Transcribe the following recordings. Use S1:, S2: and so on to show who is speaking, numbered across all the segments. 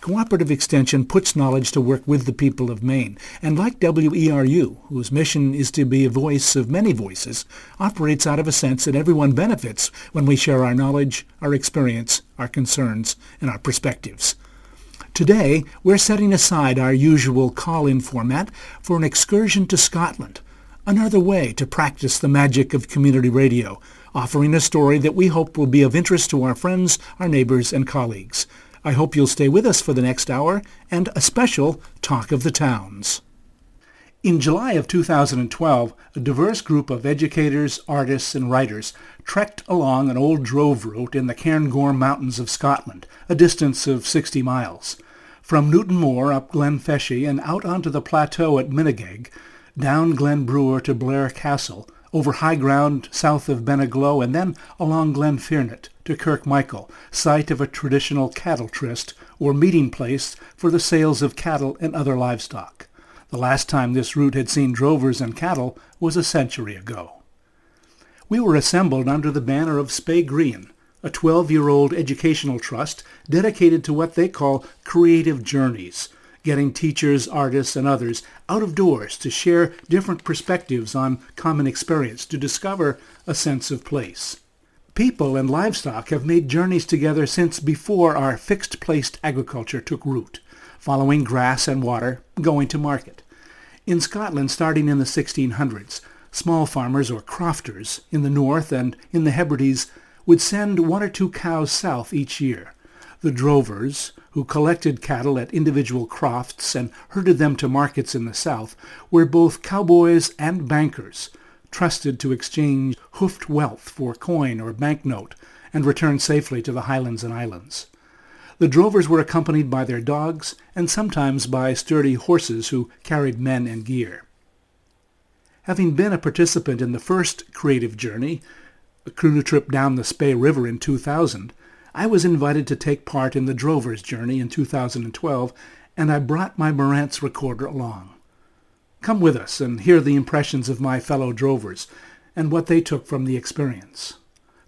S1: Cooperative Extension puts knowledge to work with the people of Maine, and like WERU, whose mission is to be a voice of many voices, operates out of a sense that everyone benefits when we share our knowledge, our experience, our concerns, and our perspectives. Today, we're setting aside our usual call-in format for an excursion to Scotland, another way to practice the magic of community radio, offering a story that we hope will be of interest to our friends, our neighbors, and colleagues. I hope you'll stay with us for the next hour and a special Talk of the Towns. In July of 2012, a diverse group of educators, artists, and writers trekked along an old drove route in the Cairngorm Mountains of Scotland, a distance of 60 miles. From Newtonmore up Glen Feshie and out onto the plateau at Minigaig, down Glen Bruar to Blair Castle, over high ground south of Beinn a' Ghlò, and then along Glen Fernate to Kirkmichael, site of a traditional cattle tryst or meeting place for the sales of cattle and other livestock. The last time this route had seen drovers and cattle was a century ago. We were assembled under the banner of Speygrian, a 12-year-old educational trust dedicated to what they call creative journeys, getting teachers, artists, and others out of doors to share different perspectives on common experience to discover a sense of place. People and livestock have made journeys together since before our fixed-placed agriculture took root, following grass and water, going to market. In Scotland, starting in the 1600s, small farmers or crofters in the north and in the Hebrides would send one or two cows south each year. The drovers, who collected cattle at individual crofts and herded them to markets in the south, were both cowboys and bankers, trusted to exchange hoofed wealth for coin or banknote and return safely to the highlands and islands. The drovers were accompanied by their dogs and sometimes by sturdy horses who carried men and gear. Having been a participant in the first creative journey, a canoe trip down the Spey River in 2000, I was invited to take part in the Drover's Journey in 2012, and I brought my Marantz recorder along. Come with us and hear the impressions of my fellow drovers and what they took from the experience.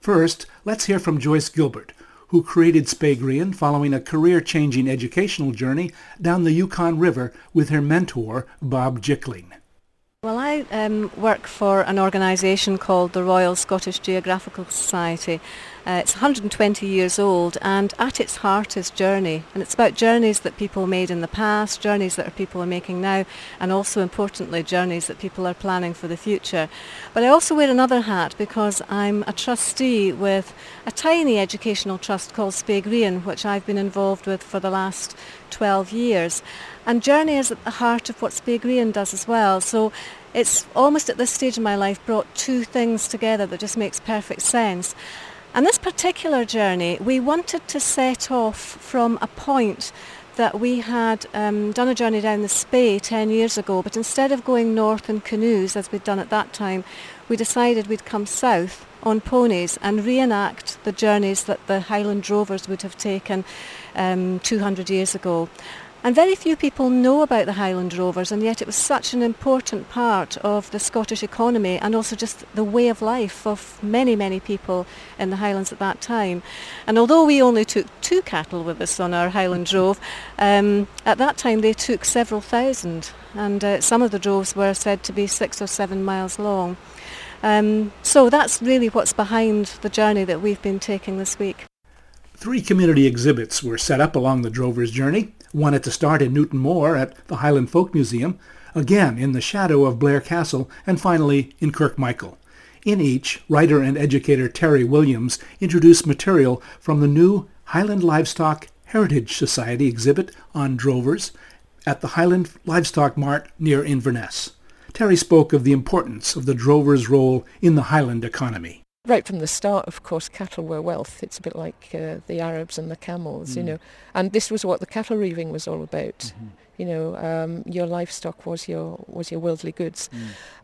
S1: First, let's hear from Joyce Gilbert, who created Speygrian following a career-changing educational journey down the Yukon River with her mentor, Bob Jickling.
S2: Well, I um, work for an organisation called the Royal Scottish Geographical Society. Uh, it's 120 years old and at its heart is journey. And it's about journeys that people made in the past, journeys that people are making now, and also importantly journeys that people are planning for the future. But I also wear another hat because I'm a trustee with a tiny educational trust called Speygrian, which I've been involved with for the last 12 years. And Journey is at the heart of what Speygrian does as well. So it's almost at this stage in my life brought two things together that just makes perfect sense. And this particular journey, we wanted to set off from a point that we had um, done a journey down the Spey 10 years ago, but instead of going north in canoes, as we'd done at that time, we decided we'd come south on ponies and reenact the journeys that the Highland Drovers would have taken um, 200 years ago. And very few people know about the Highland Rovers, and yet it was such an important part of the Scottish economy and also just the way of life of many, many people in the Highlands at that time. And although we only took two cattle with us on our Highland drove, um, at that time they took several thousand, and uh, some of the droves were said to be six or seven miles long. Um, so that's really what's behind the journey that we've been taking this week.
S1: Three community exhibits were set up along the drover's journey at the start in Newtonmore at the Highland Folk Museum, again in the shadow of Blair Castle, and finally in Kirkmichael. In each, writer and educator Terry Williams introduced material from the new Highland Livestock Heritage Society exhibit on drovers at the Highland Livestock Mart near Inverness. Terry spoke of the importance of the drover's role in the Highland economy.
S3: Right from the start, of course, cattle were wealth. It's a bit like uh, the Arabs and the camels, mm. you know. And this was what the cattle reaving was all about. Mm-hmm. You know, um, your livestock was your was your worldly goods.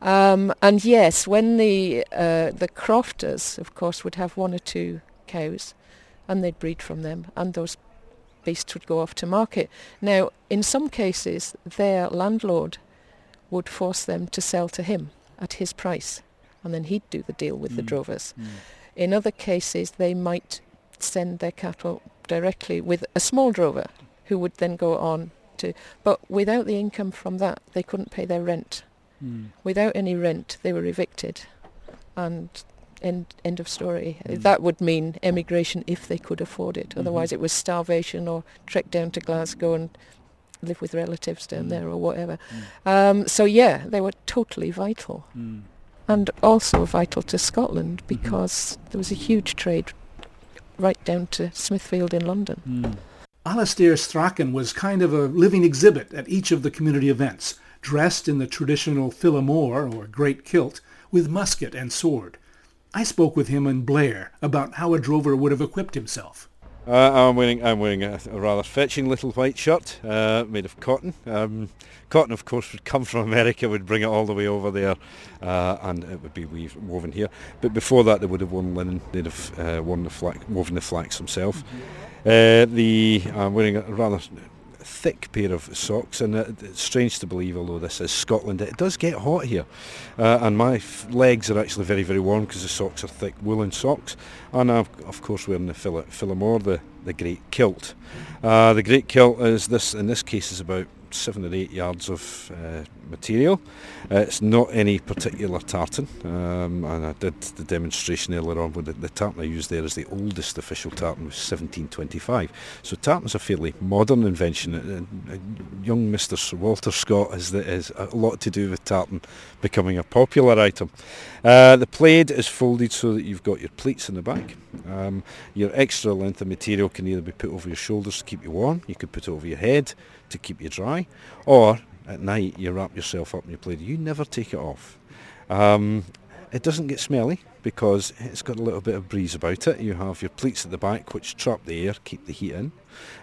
S3: Mm. Um, and yes, when the uh, the crofters, of course, would have one or two cows, and they'd breed from them, and those beasts would go off to market. Now, in some cases, their landlord would force them to sell to him at his price and then he'd do the deal with mm. the drovers. Mm. In other cases, they might send their cattle directly with a small drover who would then go on to, but without the income from that, they couldn't pay their rent. Mm. Without any rent, they were evicted, and end end of story. Mm. That would mean emigration if they could afford it. Mm-hmm. Otherwise, it was starvation or trek down to Glasgow and live with relatives down mm. there or whatever. Mm. Um, so yeah, they were totally vital. And also vital to Scotland mm-hmm. because mm-hmm. there was a huge trade right down to Smithfield in London.
S1: Mm. Alastair Strachan was kind of a living exhibit at each of the community events, dressed in the traditional féileadh mòr or great kilt with musket and sword. I spoke with him in Blair about how a drover would have equipped himself.
S4: Uh, I'm wearing I'm wearing a, a, rather fetching little white shirt uh, made of cotton. Um, cotton, of course, would come from America, would bring it all the way over there, uh, and it would be woven here. But before that, they would have worn linen. They'd have uh, worn the flax, woven the flax themselves. Mm-hmm. the I'm wearing a rather thick pair of socks, and it's strange to believe, although this is Scotland, it does get hot here. Uh, and my f- legs are actually very, very warm because the socks are thick woolen socks. And I'm, of course, wearing the Phil- féileadh mòr, the, the great kilt. Uh, the great kilt is this, in this case, is about seven or eight yards of uh, material. It's not any particular tartan, um, and I did the demonstration earlier on with the, tartan I used there is the oldest official tartan was 1725. So tartan's a fairly modern invention. Young Mr. Sir Walter Scott has, has a lot to do with tartan becoming a popular item. Uh, the plaid is folded so that you've got your pleats in the back. Um, your extra length of material can either be put over your shoulders to keep you warm, you could put it over your head to keep you dry, or at night you wrap yourself up in your plaid. You never take it off. Um, it doesn't get smelly because it's got a little bit of breeze about it. You have your pleats at the back which trap the air, keep the heat in.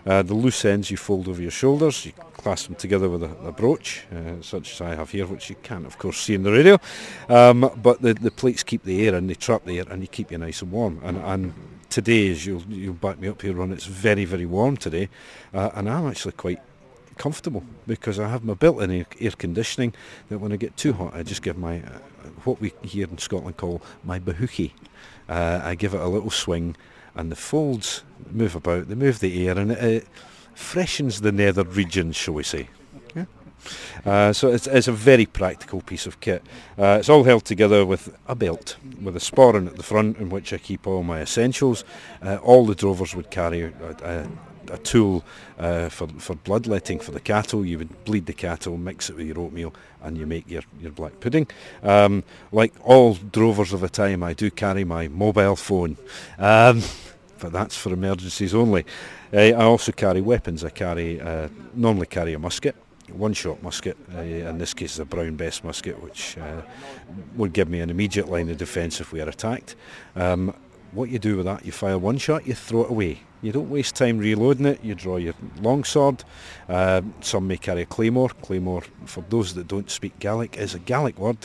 S4: Uh, the loose ends you fold over your shoulders, you clasp them together with a, a brooch, uh, such as I have here, which you can't of course see in the radio. Um, but the, the pleats keep the air in, they trap the air and you keep you nice and warm. And, and today, as you'll, you'll back me up here, Ron, it's very, very warm today. Uh, and I'm actually quite comfortable because I have my built-in air, air conditioning that when I get too hot I just give my uh, what we here in Scotland call my bahookie. Uh, I give it a little swing and the folds move about, they move the air and it, it freshens the nether regions shall we say. Uh, so it's, it's, a very practical piece of kit. Uh, it's all held together with a belt, with a sporran at the front in which I keep all my essentials. Uh, all the drovers would carry a, a, a tool uh, for, for bloodletting for the cattle. You would bleed the cattle, mix it with your oatmeal, and you make your, your black pudding. Um, like all drovers of the time, I do carry my mobile phone, um, but that's for emergencies only. Uh, I also carry weapons. I carry uh, normally carry a musket one-shot musket. Uh, in this case, a Brown Bess musket, which uh, would give me an immediate line of defence if we are attacked. Um, what you do with that, you fire one shot, you throw it away. You don't waste time reloading it. You draw your longsword. Uh, some may carry a claymore. Claymore, for those that don't speak Gaelic, is a Gaelic word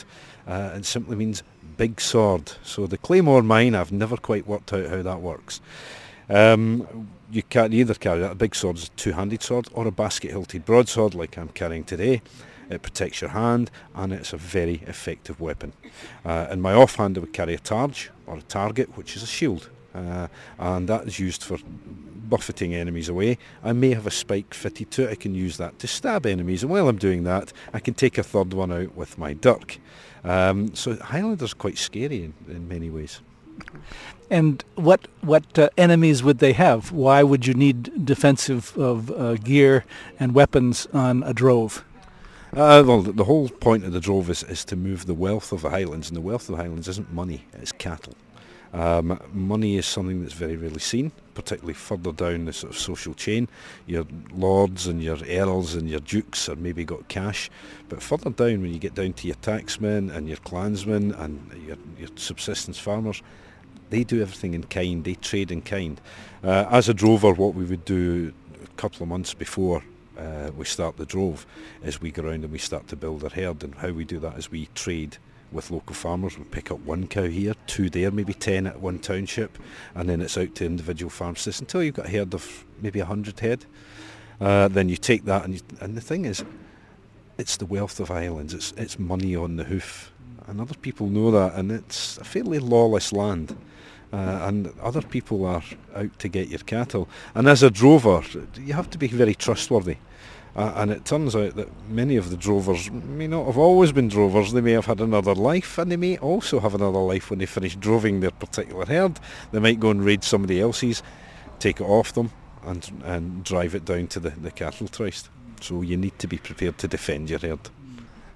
S4: uh, and simply means big sword. So the claymore mine, I've never quite worked out how that works. Um, you can either carry that, a big sword is a two-handed sword, or a basket-hilted broadsword like I'm carrying today. It protects your hand and it's a very effective weapon. Uh, in my offhand I would carry a targe or a target which is a shield uh, and that is used for buffeting enemies away. I may have a spike fitted to it. I can use that to stab enemies, and while I'm doing that, I can take a third one out with my dirk. Um, so Highlander's are quite scary in, in many ways.
S1: And what what uh, enemies would they have? Why would you need defensive of uh, gear and weapons on a drove?
S4: Uh, well, the whole point of the drove is, is to move the wealth of the Highlands, and the wealth of the Highlands isn't money; it's cattle. Um, money is something that's very rarely seen, particularly further down the sort of social chain. Your lords and your earls and your dukes are maybe got cash, but further down when you get down to your tacksmen and your clansmen and your, your subsistence farmers, They do everything in kind. They trade in kind. Uh, as a drover, what we would do a couple of months before uh, we start the drove is we go around and we start to build our herd. And how we do that is we trade with local farmers. We pick up one cow here, two there, maybe 10 at one township, and then it's out to individual farmsteads until you've got a herd of maybe 100 head. Uh, then you take that, and, you, and the thing is, it's the wealth of islands. It's it's money on the hoof, and other people know that, and it's a fairly lawless land. Uh, and other people are out to get your cattle. And as a drover, you have to be very trustworthy. Uh, and it turns out that many of the drovers may not have always been drovers. They may have had another life, and they may also have another life when they finish droving their particular herd. They might go and raid somebody else's, take it off them, and and drive it down to the, the cattle tryst. So you need to be prepared to defend your herd.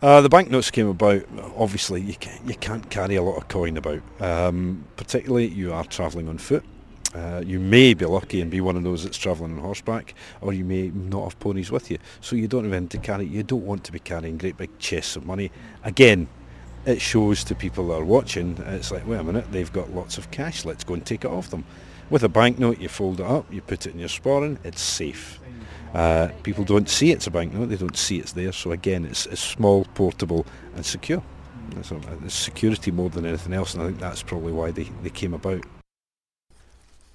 S4: Uh, the banknotes came about. Obviously, you can, you can't carry a lot of coin about. Um, particularly, you are travelling on foot. Uh, you may be lucky and be one of those that's travelling on horseback, or you may not have ponies with you. So you don't intend to carry. You don't want to be carrying great big chests of money. Again, it shows to people that are watching. It's like, wait a minute, they've got lots of cash. Let's go and take it off them. With a banknote, you fold it up, you put it in your sporran. It's safe. Uh, people don't see it's a banknote. They don't see it's there. So again, it's, it's small, portable, and secure. So it's security more than anything else, and I think that's probably why they, they came about.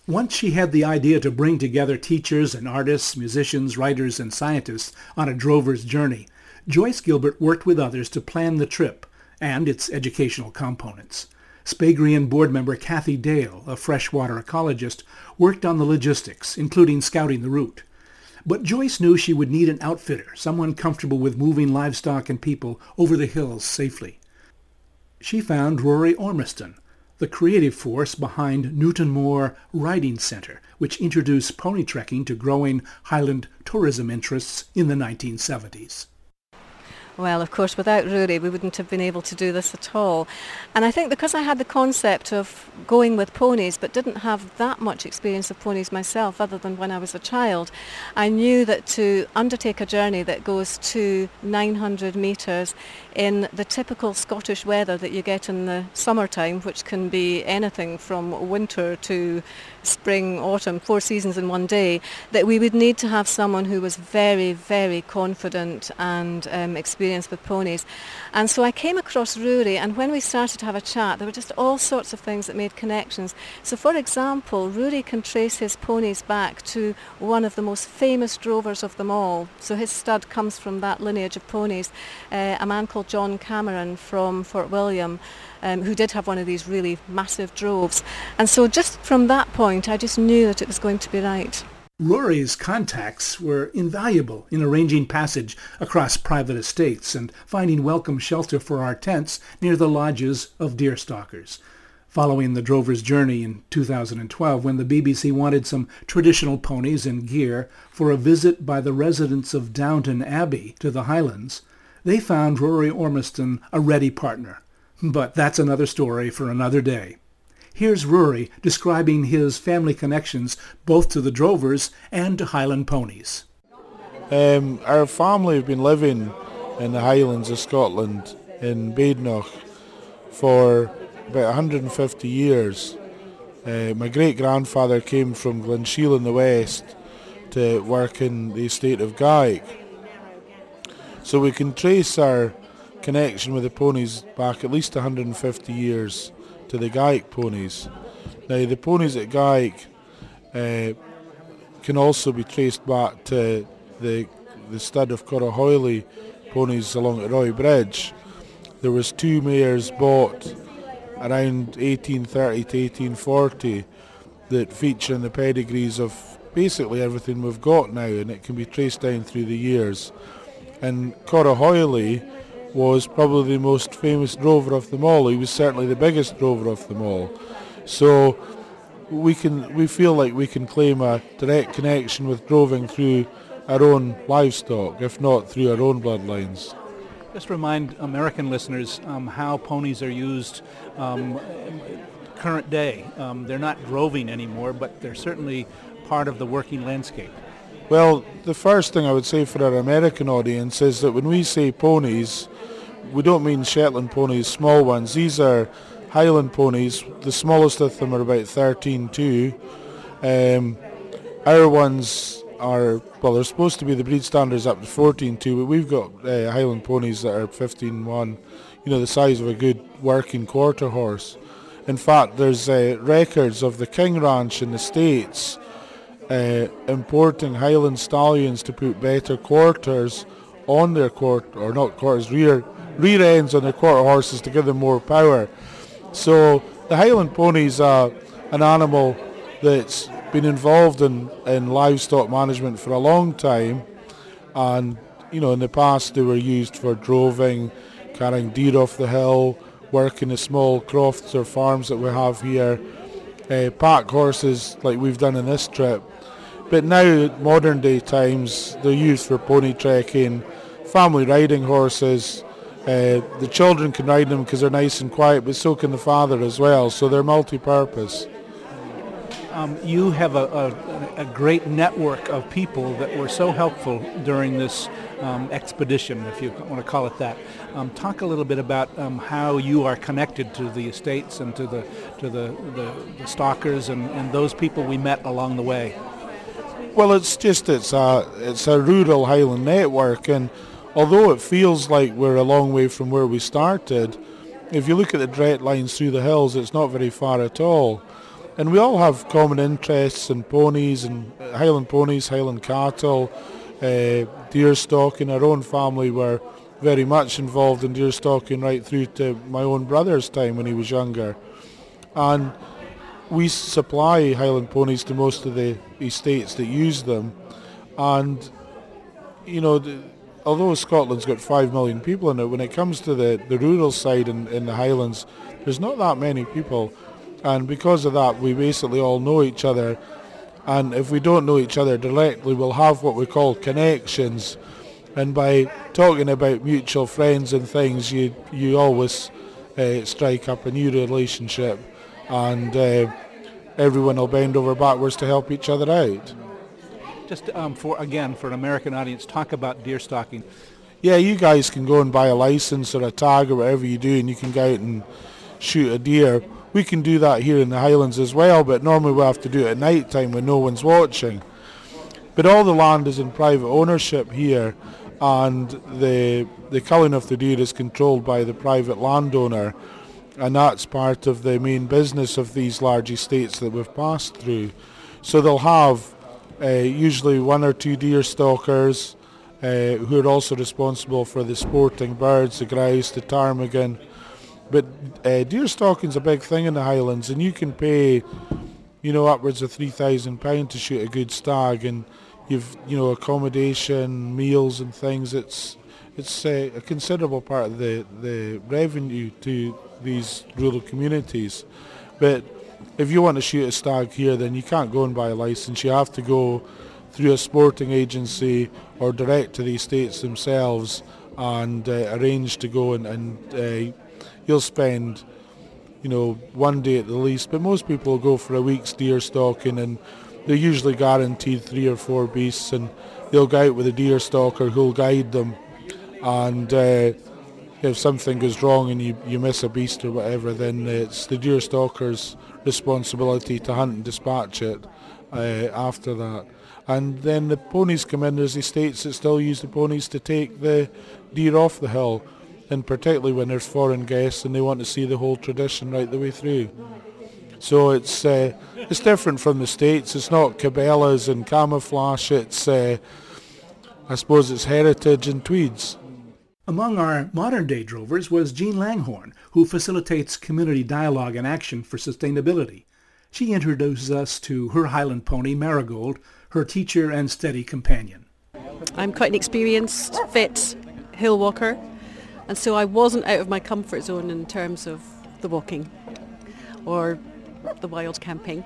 S1: Once she had the idea to bring together teachers and artists, musicians, writers, and scientists on a drover's journey, Joyce Gilbert worked with others to plan the trip and its educational components. Speygrian board member Kathy Dale, a freshwater ecologist, worked on the logistics, including scouting the route. But Joyce knew she would need an outfitter, someone comfortable with moving livestock and people over the hills safely. She found Rory Ormiston, the creative force behind Newton Newtonmore Riding Centre, which introduced pony trekking to growing Highland tourism interests in the 1970s.
S2: Well, of course, without Rory, we wouldn't have been able to do this at all. And I think because I had the concept of going with ponies, but didn't have that much experience of ponies myself, other than when I was a child, I knew that to undertake a journey that goes to 900 metres in the typical Scottish weather that you get in the summertime, which can be anything from winter to spring, autumn, four seasons in one day, that we would need to have someone who was very, very confident and um, experienced with ponies. And so I came across Rory, and when we started to have a chat, there were just all sorts of things that made connections. So, for example, Rory can trace his ponies back to one of the most famous drovers of them all. So his stud comes from that lineage of ponies, uh, a man called John Cameron from Fort William um, who did have one of these really massive droves. And so just from that point, I just knew that it was going to be right.
S1: Rory's contacts were invaluable in arranging passage across private estates and finding welcome shelter for our tents near the lodges of deerstalkers. Following the drover's journey in 2012, when the BBC wanted some traditional ponies and gear for a visit by the residents of Downton Abbey to the Highlands, they found Rory Ormiston a ready partner. But that's another story for another day. Here's Rory describing his family connections both to the drovers and to Highland ponies.
S5: Um, our family have been living in the Highlands of Scotland in Badenoch for about 150 years. Uh, my great grandfather came from Glenshiel in the west to work in the estate of Gaick. So we can trace our connection with the ponies back at least 150 years to the Gaick ponies. Now the ponies at Gaick uh, can also be traced back to the the stud of Corriechoille ponies along at Roy Bridge. There was two mares bought around 1830 to 1840 that feature in the pedigrees of basically everything we've got now and it can be traced down through the years. And Corriechoille was probably the most famous drover of them all. He was certainly the biggest drover of them all. So we can we feel like we can claim a direct connection with droving through our own livestock, if not through our own bloodlines.
S1: Just remind American listeners um, how ponies are used um, current day. Um, they're not droving anymore, but they're certainly part of the working landscape.
S5: Well, the first thing I would say for our American audience is that when we say ponies, we don't mean Shetland ponies, small ones. These are Highland ponies. The smallest of them are about 13.2. Um, our ones are, well, they're supposed to be the breed standards up to 14.2, but we've got uh, Highland ponies that are 15.1, you know, the size of a good working quarter horse. In fact, there's uh, records of the King Ranch in the States uh, importing Highland stallions to put better quarters on their quarter, or not quarters, rear rear ends on their quarter horses to give them more power. So the Highland is uh, an animal that's been involved in, in livestock management for a long time, and you know in the past they were used for droving, carrying deer off the hill, working the small crofts or farms that we have here, uh, pack horses like we've done in this trip. But now, modern day times, they're used for pony trekking, family riding horses. Uh, the children can ride them because they're nice and quiet, but so can the father as well. So they're multi-purpose.
S1: Um, you have a, a, a, great network of people that were so helpful during this um, expedition, if you want to call it that. Um, talk a little bit about um, how you are connected to the estates and to the to the, the, the stalkers and, and those people we met along the way.
S5: Well, it's just it's a it's a rural Highland network, and although it feels like we're a long way from where we started, if you look at the direct lines through the hills, it's not very far at all. And we all have common interests in ponies and Highland ponies, Highland cattle, uh, deer stalking. Our own family were very much involved in deer stalking right through to my own brother's time when he was younger. And we supply Highland ponies to most of the estates that use them, and you know, the, although Scotland's got five million people in it, when it comes to the, the rural side in, in the Highlands, there's not that many people, and because of that, we basically all know each other, and if we don't know each other directly, we'll have what we call connections, and by talking about mutual friends and things, you you always uh, strike up a new relationship and uh, everyone will bend over backwards to help each other out.
S1: Just um, for again for an American audience, talk about deer stalking.
S5: Yeah, you guys can go and buy a license or a tag or whatever you do, and you can go out and shoot a deer. We can do that here in the Highlands as well, but normally we have to do it at night time when no one's watching. But all the land is in private ownership here, and the the culling of the deer is controlled by the private landowner and that's part of the main business of these large estates that we've passed through. So they'll have uh, usually one or two deer stalkers uh, who are also responsible for the sporting birds, the grouse, the ptarmigan. But uh, deer stalking's a big thing in the Highlands, and you can pay, you know, upwards of three thousand pound to shoot a good stag, and you've, you know, accommodation, meals, and things. It's it's uh, a considerable part of the the revenue to these rural communities. But if you want to shoot a stag here, then you can't go and buy a license. You have to go through a sporting agency or direct to the estates themselves and uh, arrange to go and, and uh, you'll spend you know one day at the least but most people go for a week's deer stalking and they're usually guaranteed three or four beasts and they'll go out with a deer stalker who'll guide them and uh, if something goes wrong and you, you miss a beast or whatever, then it's the deer stalker's responsibility to hunt and dispatch it uh, after that. And then the ponies come in, there's estates that still use the ponies to take the deer off the hill, and particularly when there's foreign guests and they want to see the whole tradition right the way through. So it's uh, it's different from the states. It's not cabela's and camouflage. It's uh, I suppose it's heritage and tweeds.
S1: Among our modern-day drovers was Jean Langhorne, who facilitates community dialogue and action for sustainability. She introduces us to her Highland pony, Marigold, her teacher and steady companion.
S6: I'm quite an experienced, fit hill walker, and so I wasn't out of my comfort zone in terms of the walking or the wild camping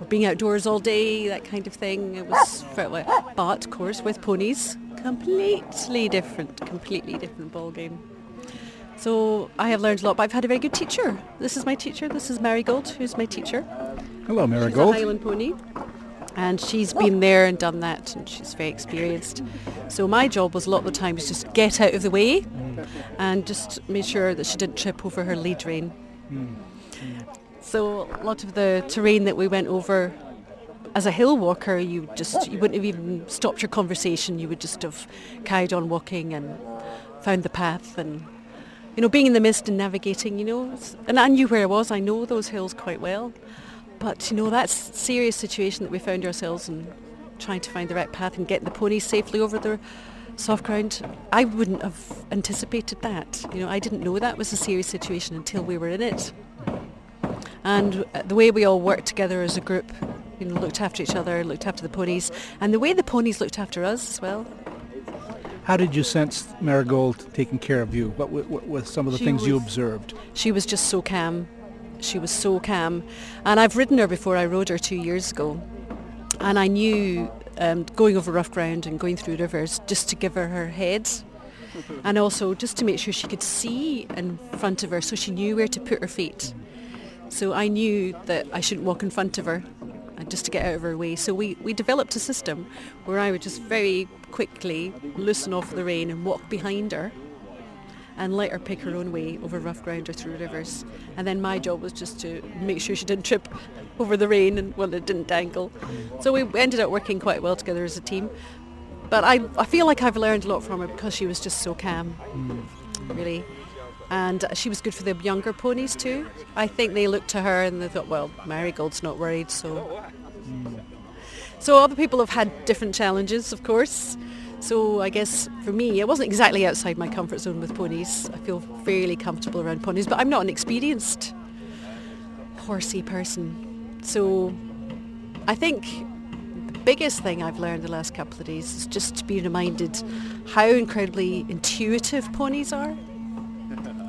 S6: or being outdoors all day, that kind of thing. It was, but of course with ponies, completely different, completely different ball game. So I have learned a lot, but I've had a very good teacher. This is my teacher. This is Marigold, who's my teacher.
S1: Hello, Marigold.
S6: She's a Highland pony. And she's been there and done that, and she's very experienced. So my job was a lot of the time was just get out of the way mm. and just make sure that she didn't trip over her lead rein. Mm. Mm. So a lot of the terrain that we went over as a hill walker, you just you wouldn't have even stopped your conversation. You would just have carried on walking and found the path and you know being in the mist and navigating. You know, and I knew where I was. I know those hills quite well, but you know that serious situation that we found ourselves in, trying to find the right path and getting the ponies safely over the soft ground. I wouldn't have anticipated that. You know, I didn't know that was a serious situation until we were in it. And the way we all worked together as a group, you know, looked after each other, looked after the ponies, and the way the ponies looked after us as well.
S1: How did you sense Marigold taking care of you? What were some of the
S6: She
S1: things you observed?
S6: She was just so calm. She was so calm. And I've ridden her before. I rode her two years ago. And I knew um, going over rough ground and going through rivers just to give her her head and also just to make sure she could see in front of her so she knew where to put her feet. So I knew that I shouldn't walk in front of her uh, just to get out of her way. So we, we developed a system where I would just very quickly loosen off the rein and walk behind her and let her pick her own way over rough ground or through rivers. And then my job was just to make sure she didn't trip over the rein and well it didn't dangle. So we ended up working quite well together as a team. But I, I feel like I've learned a lot from her because she was just so calm, hmm. really. And she was good for the younger ponies too. I think they looked to her and they thought, well, Marigold's not worried, so... So other people have had different challenges, of course. So I guess for me, it wasn't exactly outside my comfort zone with ponies. I feel fairly comfortable around ponies, but I'm not an experienced horsey person. So I think the biggest thing I've learned the last couple of days is just to be reminded how incredibly intuitive ponies are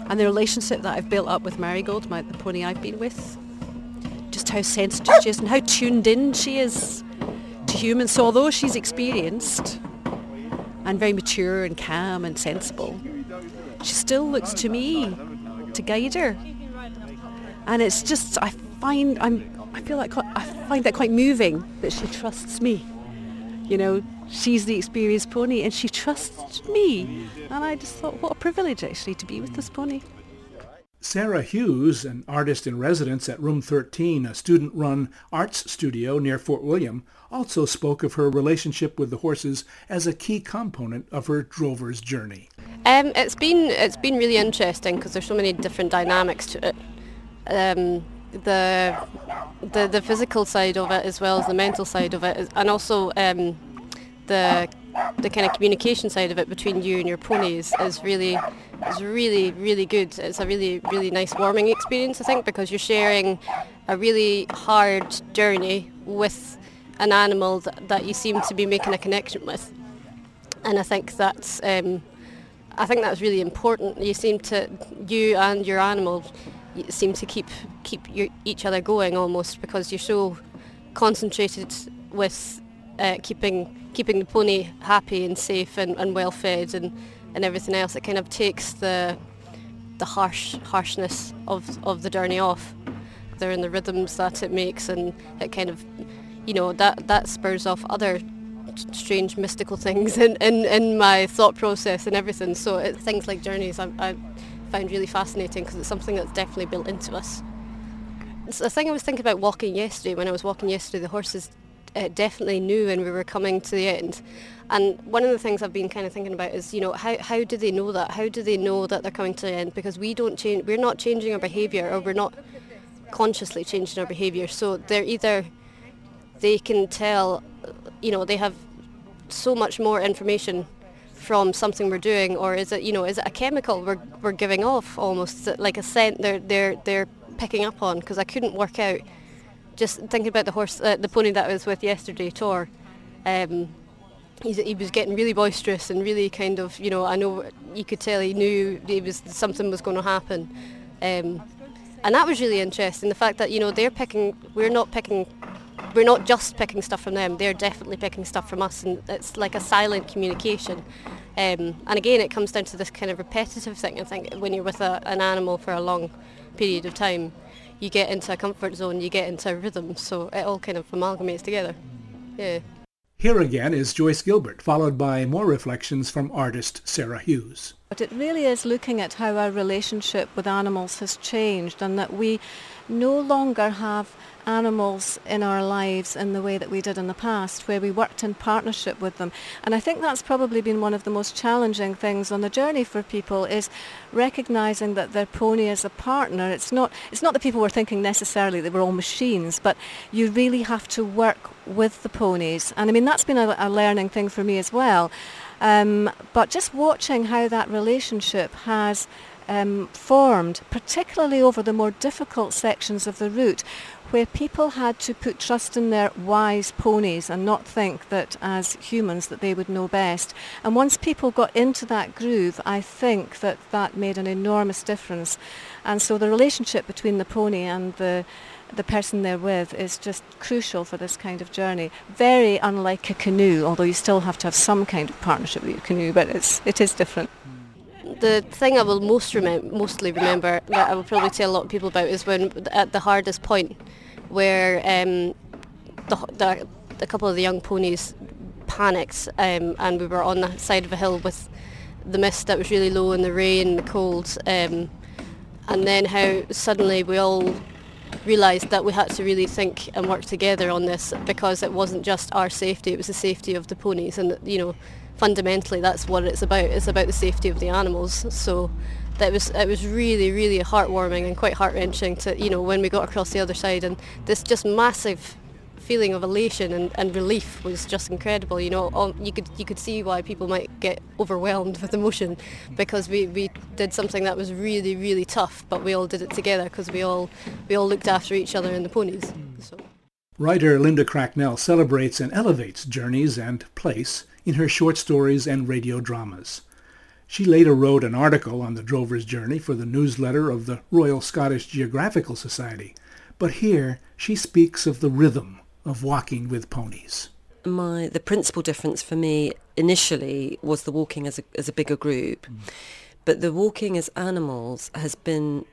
S6: and the relationship that I've built up with Marigold, my, the pony I've been with. Just how sensitive she is and how tuned in she is to humans. So although she's experienced and very mature and calm and sensible, she still looks to me to guide her. And it's just, I find, I'm, I feel like I find that quite moving that she trusts me. You know, she's the experienced pony and she trusts me. And I just thought, what a privilege actually to be with this pony.
S1: Sarah Hughes, an artist in residence at Room 13, a student-run arts studio near Fort William, also spoke of her relationship with the horses as a key component of her drover's journey.
S7: Um, it's been it's been really interesting because there's so many different dynamics to it. Um, the, the the physical side of it as well as the mental side of it, and also um, the the kind of communication side of it between you and your ponies is really is really really good. It's a really really nice warming experience, I think, because you're sharing a really hard journey with an animal that, that you seem to be making a connection with, and I think that's. Um, I think that's really important. You seem to, you and your animal, seem to keep keep your, each other going almost because you're so concentrated with uh, keeping keeping the pony happy and safe and, and well fed and, and everything else. It kind of takes the the harsh harshness of of the journey off. They're in the rhythms that it makes, and it kind of, you know, that that spurs off other strange mystical things in, in, in my thought process and everything. So it, things like journeys I, I find really fascinating because it's something that's definitely built into us. A thing I was thinking about walking yesterday. When I was walking yesterday, the horses uh, definitely knew when we were coming to the end. And one of the things I've been kind of thinking about is, you know, how, how do they know that? How do they know that they're coming to the end? Because we don't change, we're not changing our behaviour or we're not consciously changing our behaviour. So they're either, they can tell, you know, they have so much more information from something we're doing, or is it, you know, is it a chemical we're, we're giving off almost, like a scent they're, they're, they're picking up on? Because I couldn't work out, just thinking about the horse, uh, the pony that I was with yesterday, Tor, um, he was getting really boisterous and really kind of, you know, I know you could tell he knew he was something was going to happen. Um, and that was really interesting, the fact that, you know, they're picking, we're not picking we're not just picking stuff from them, they're definitely picking stuff from us and it's like a silent communication. Um, and again, it comes down to this kind of repetitive thing. I think when you're with a, an animal for a long period of time, you get into a comfort zone, you get into a rhythm, so it all kind of amalgamates together. Yeah.
S1: Here again is Joyce Gilbert, followed by more reflections from artist Sarah Hughes.
S2: But it really is looking at how our relationship with animals has changed and that we no longer have animals in our lives in the way that we did in the past, where we worked in partnership with them. And I think that's probably been one of the most challenging things on the journey for people is recognizing that their pony is a partner. It's not, it's not that people were thinking necessarily they were all machines, but you really have to work with the ponies. And I mean, that's been a, a learning thing for me as well. Um, but just watching how that relationship has um, formed, particularly over the more difficult sections of the route, where people had to put trust in their wise ponies and not think that as humans that they would know best. And once people got into that groove, I think that that made an enormous difference. And so the relationship between the pony and the the person they're with is just crucial for this kind of journey. Very unlike a canoe, although you still have to have some kind of partnership with your canoe, but it's, it is different.
S7: The thing I will most remem- mostly remember that I will probably tell a lot of people about is when at the hardest point where um, the, the, a couple of the young ponies panicked um, and we were on the side of a hill with the mist that was really low and the rain, the cold, um, and then how suddenly we all realised that we had to really think and work together on this because it wasn't just our safety, it was the safety of the ponies and you know fundamentally that's what it's about. It's about the safety of the animals. So that was it was really really heartwarming and quite heart wrenching to you know when we got across the other side and this just massive feeling of elation and, and relief was just incredible. You know, all, you could you could see why people might get overwhelmed with emotion because we, we did something that was really really tough, but we all did it together because we all we all looked after each other and the ponies. So.
S1: Writer Linda Cracknell celebrates and elevates journeys and place in her short stories and radio dramas. She later wrote an article on the drover's journey for the newsletter of the Royal Scottish Geographical Society, but here she speaks of the rhythm of walking with ponies.
S8: My the principal difference for me initially was the walking as a as a bigger group, mm. but the walking as animals has been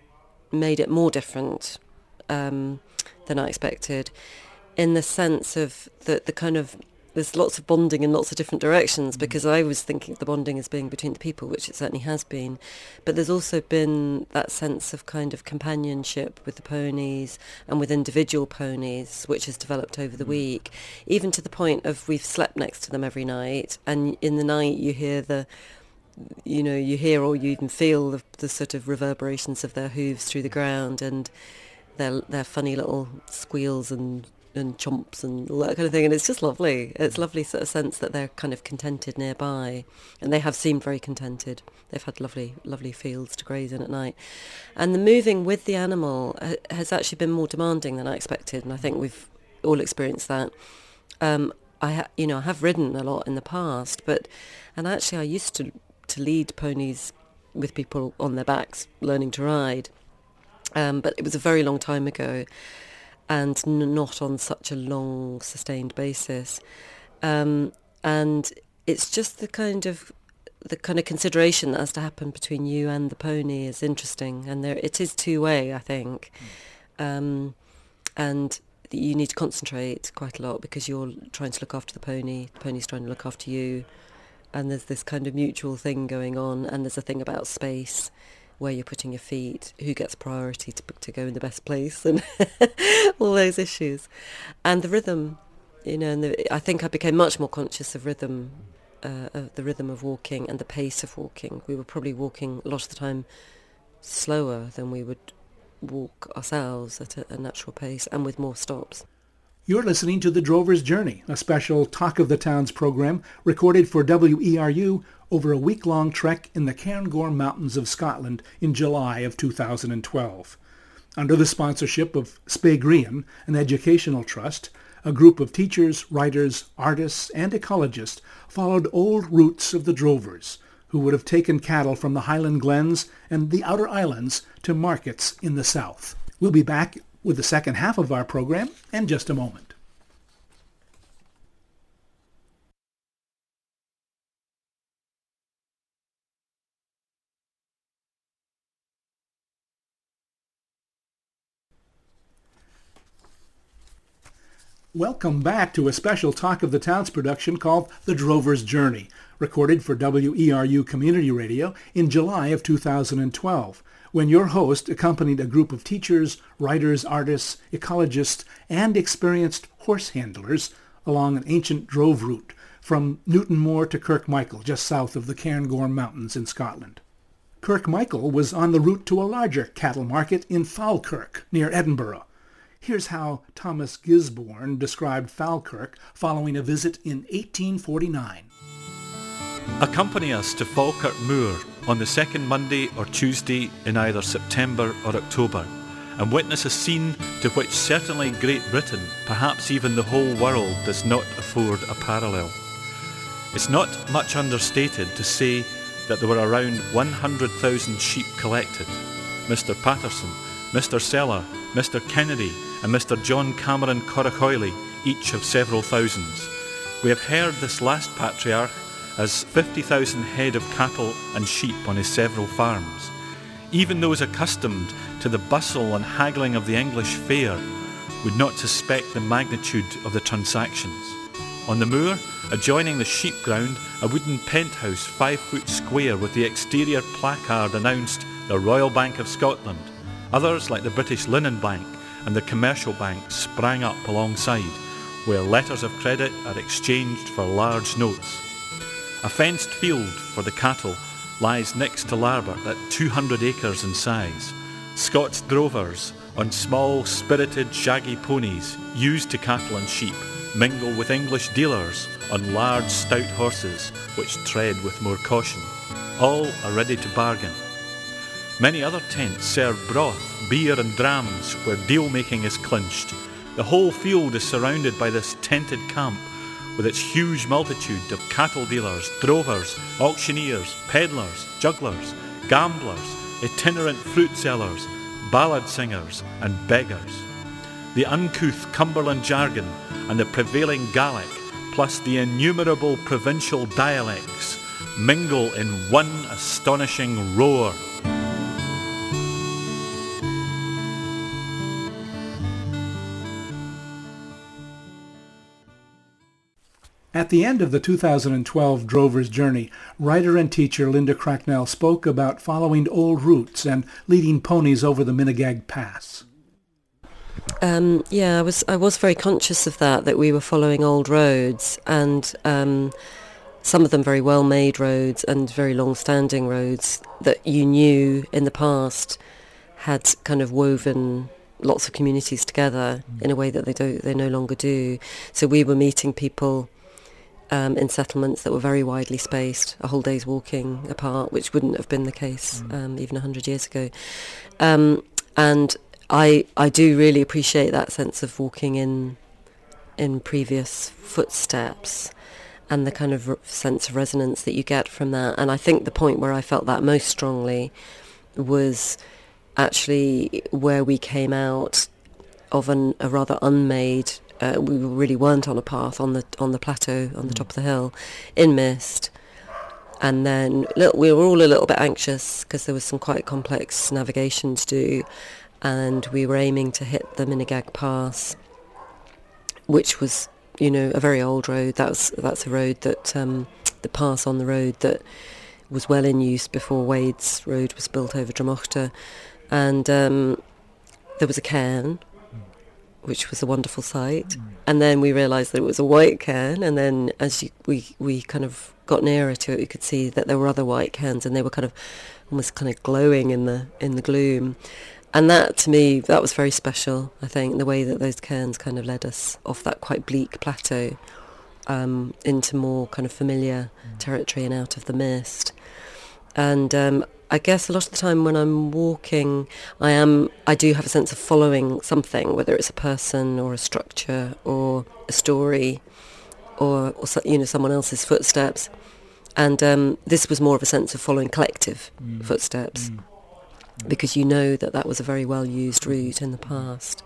S8: made it more different um, than I expected, in the sense of the the kind of there's lots of bonding in lots of different directions mm. because I was thinking the bonding is being between the people, which it certainly has been. But there's also been that sense of kind of companionship with the ponies and with individual ponies, which has developed over the mm. week, even to the point of we've slept next to them every night, and in the night you hear the you know, you hear or you even feel the, the sort of reverberations of their hooves through the ground and their their funny little squeals and and chomps and all that kind of thing. And it's just lovely. It's lovely sort of sense that they're kind of contented nearby. And they have seemed very contented. They've had lovely, lovely fields to graze in at night. And the moving with the animal has actually been more demanding than I expected. And I think we've all experienced that. Um, I, ha- you know, I have ridden a lot in the past, but, and actually I used to, to lead ponies with people on their backs learning to ride. Um, but it was a very long time ago and n- not on such a long sustained basis. Um, and it's just the kind of the kind of consideration that has to happen between you and the pony is interesting, and there it is two way, I think, mm. um, and you need to concentrate quite a lot because you're trying to look after the pony, the pony's trying to look after you, and there's this kind of mutual thing going on, and there's a thing about space where you're putting your feet, who gets priority to, to go in the best place, and all those issues. And the rhythm, you know, and the, I think I became much more conscious of rhythm, uh, of the rhythm of walking and the pace of walking. We were probably walking a lot of the time slower than we would walk ourselves at a, a natural pace and with more stops.
S1: You're listening to The Drover's Journey, a special Talk of the Towns program recorded for WERU over a week-long trek in the Cairngorm Mountains of Scotland in July of 2012. Under the sponsorship of Speygrian, an educational trust, a group of teachers, writers, artists, and ecologists followed old routes of the drovers, who would have taken cattle from the Highland Glens and the outer islands to markets in the south. We'll be back with the second half of our program in just a moment. Welcome back to a special Talk of the Towns production called The Drover's Journey, recorded for WERU Community Radio in July of 2012, when your host accompanied a group of teachers, writers, artists, ecologists, and experienced horse handlers along an ancient drove route from Newtonmore to Kirkmichael, just south of the Cairngorm Mountains in Scotland. Kirkmichael was on the route to a larger cattle market in Falkirk, near Edinburgh, Here's how Thomas Gisborne described Falkirk following a visit in 1849.
S9: Accompany us to Falkirk Moor on the second Monday or Tuesday in either September or October and witness a scene to which certainly Great Britain, perhaps even the whole world, does not afford a parallel. It's not much understated to say that there were around 100,000 sheep collected. Mr Patterson, Mr Seller, Mr Kennedy and Mr John Cameron Corriechoille, each of several thousands. We have heard this last patriarch as 50,000 head of cattle and sheep on his several farms. Even those accustomed to the bustle and haggling of the English fair would not suspect the magnitude of the transactions. On the moor, adjoining the sheep ground, a wooden penthouse five foot square with the exterior placard announced the Royal Bank of Scotland. Others, like the British Linen Bank, and the commercial Bank, sprang up alongside, where letters of credit are exchanged for large notes. A fenced field for the cattle lies next to Larbert at 200 acres in size. Scots drovers on small, spirited, shaggy ponies used to cattle and sheep mingle with English dealers on large, stout horses which tread with more caution. All are ready to bargain. Many other tents serve broth beer and drams where deal making is clinched. The whole field is surrounded by this tented camp with its huge multitude of cattle dealers, drovers, auctioneers, peddlers, jugglers, gamblers, itinerant fruit sellers, ballad singers and beggars. The uncouth Cumberland jargon and the prevailing Gaelic, plus the innumerable provincial dialects, mingle in one astonishing roar.
S1: At the end of the 2012 Drover's Journey, writer and teacher Linda Cracknell spoke about following old routes and leading ponies over the Minigaig Pass.
S8: Um, yeah, I was I was very conscious of that that we were following old roads and um, some of them very well made roads and very long standing roads that you knew in the past had kind of woven lots of communities together in a way that they don't they no longer do. So we were meeting people um, in settlements that were very widely spaced, a whole day's walking apart, which wouldn't have been the case mm. um, even 100 years ago. Um, and I, I do really appreciate that sense of walking in, in previous footsteps and the kind of sense of resonance that you get from that. And I think the point where I felt that most strongly was actually where we came out of an, a rather unmade uh, we really weren't on a path on the on the plateau on the top of the hill in mist. And then look, we were all a little bit anxious because there was some quite complex navigation to do and we were aiming to hit the Minigaig Pass which was you know a very old road. That's that's a road that um, the pass on the road that was well in use before Wade's road was built over Drumochter and um, there was a cairn which was a wonderful sight. And then we realised that it was a white cairn, and then as you, we we kind of got nearer to it, we could see that there were other white cairns, and they were kind of almost kind of glowing in the in the gloom. And that to me, that was very special. I think the way that those cairns kind of led us off that quite bleak plateau um, into more kind of familiar mm. territory and out of the mist. And um, I guess a lot of the time when I'm walking, I am I do have a sense of following something, whether it's a person or a structure or a story, or, or you know someone else's footsteps. And um, this was more of a sense of following collective mm. footsteps, mm. because you know that that was a very well used route in the past.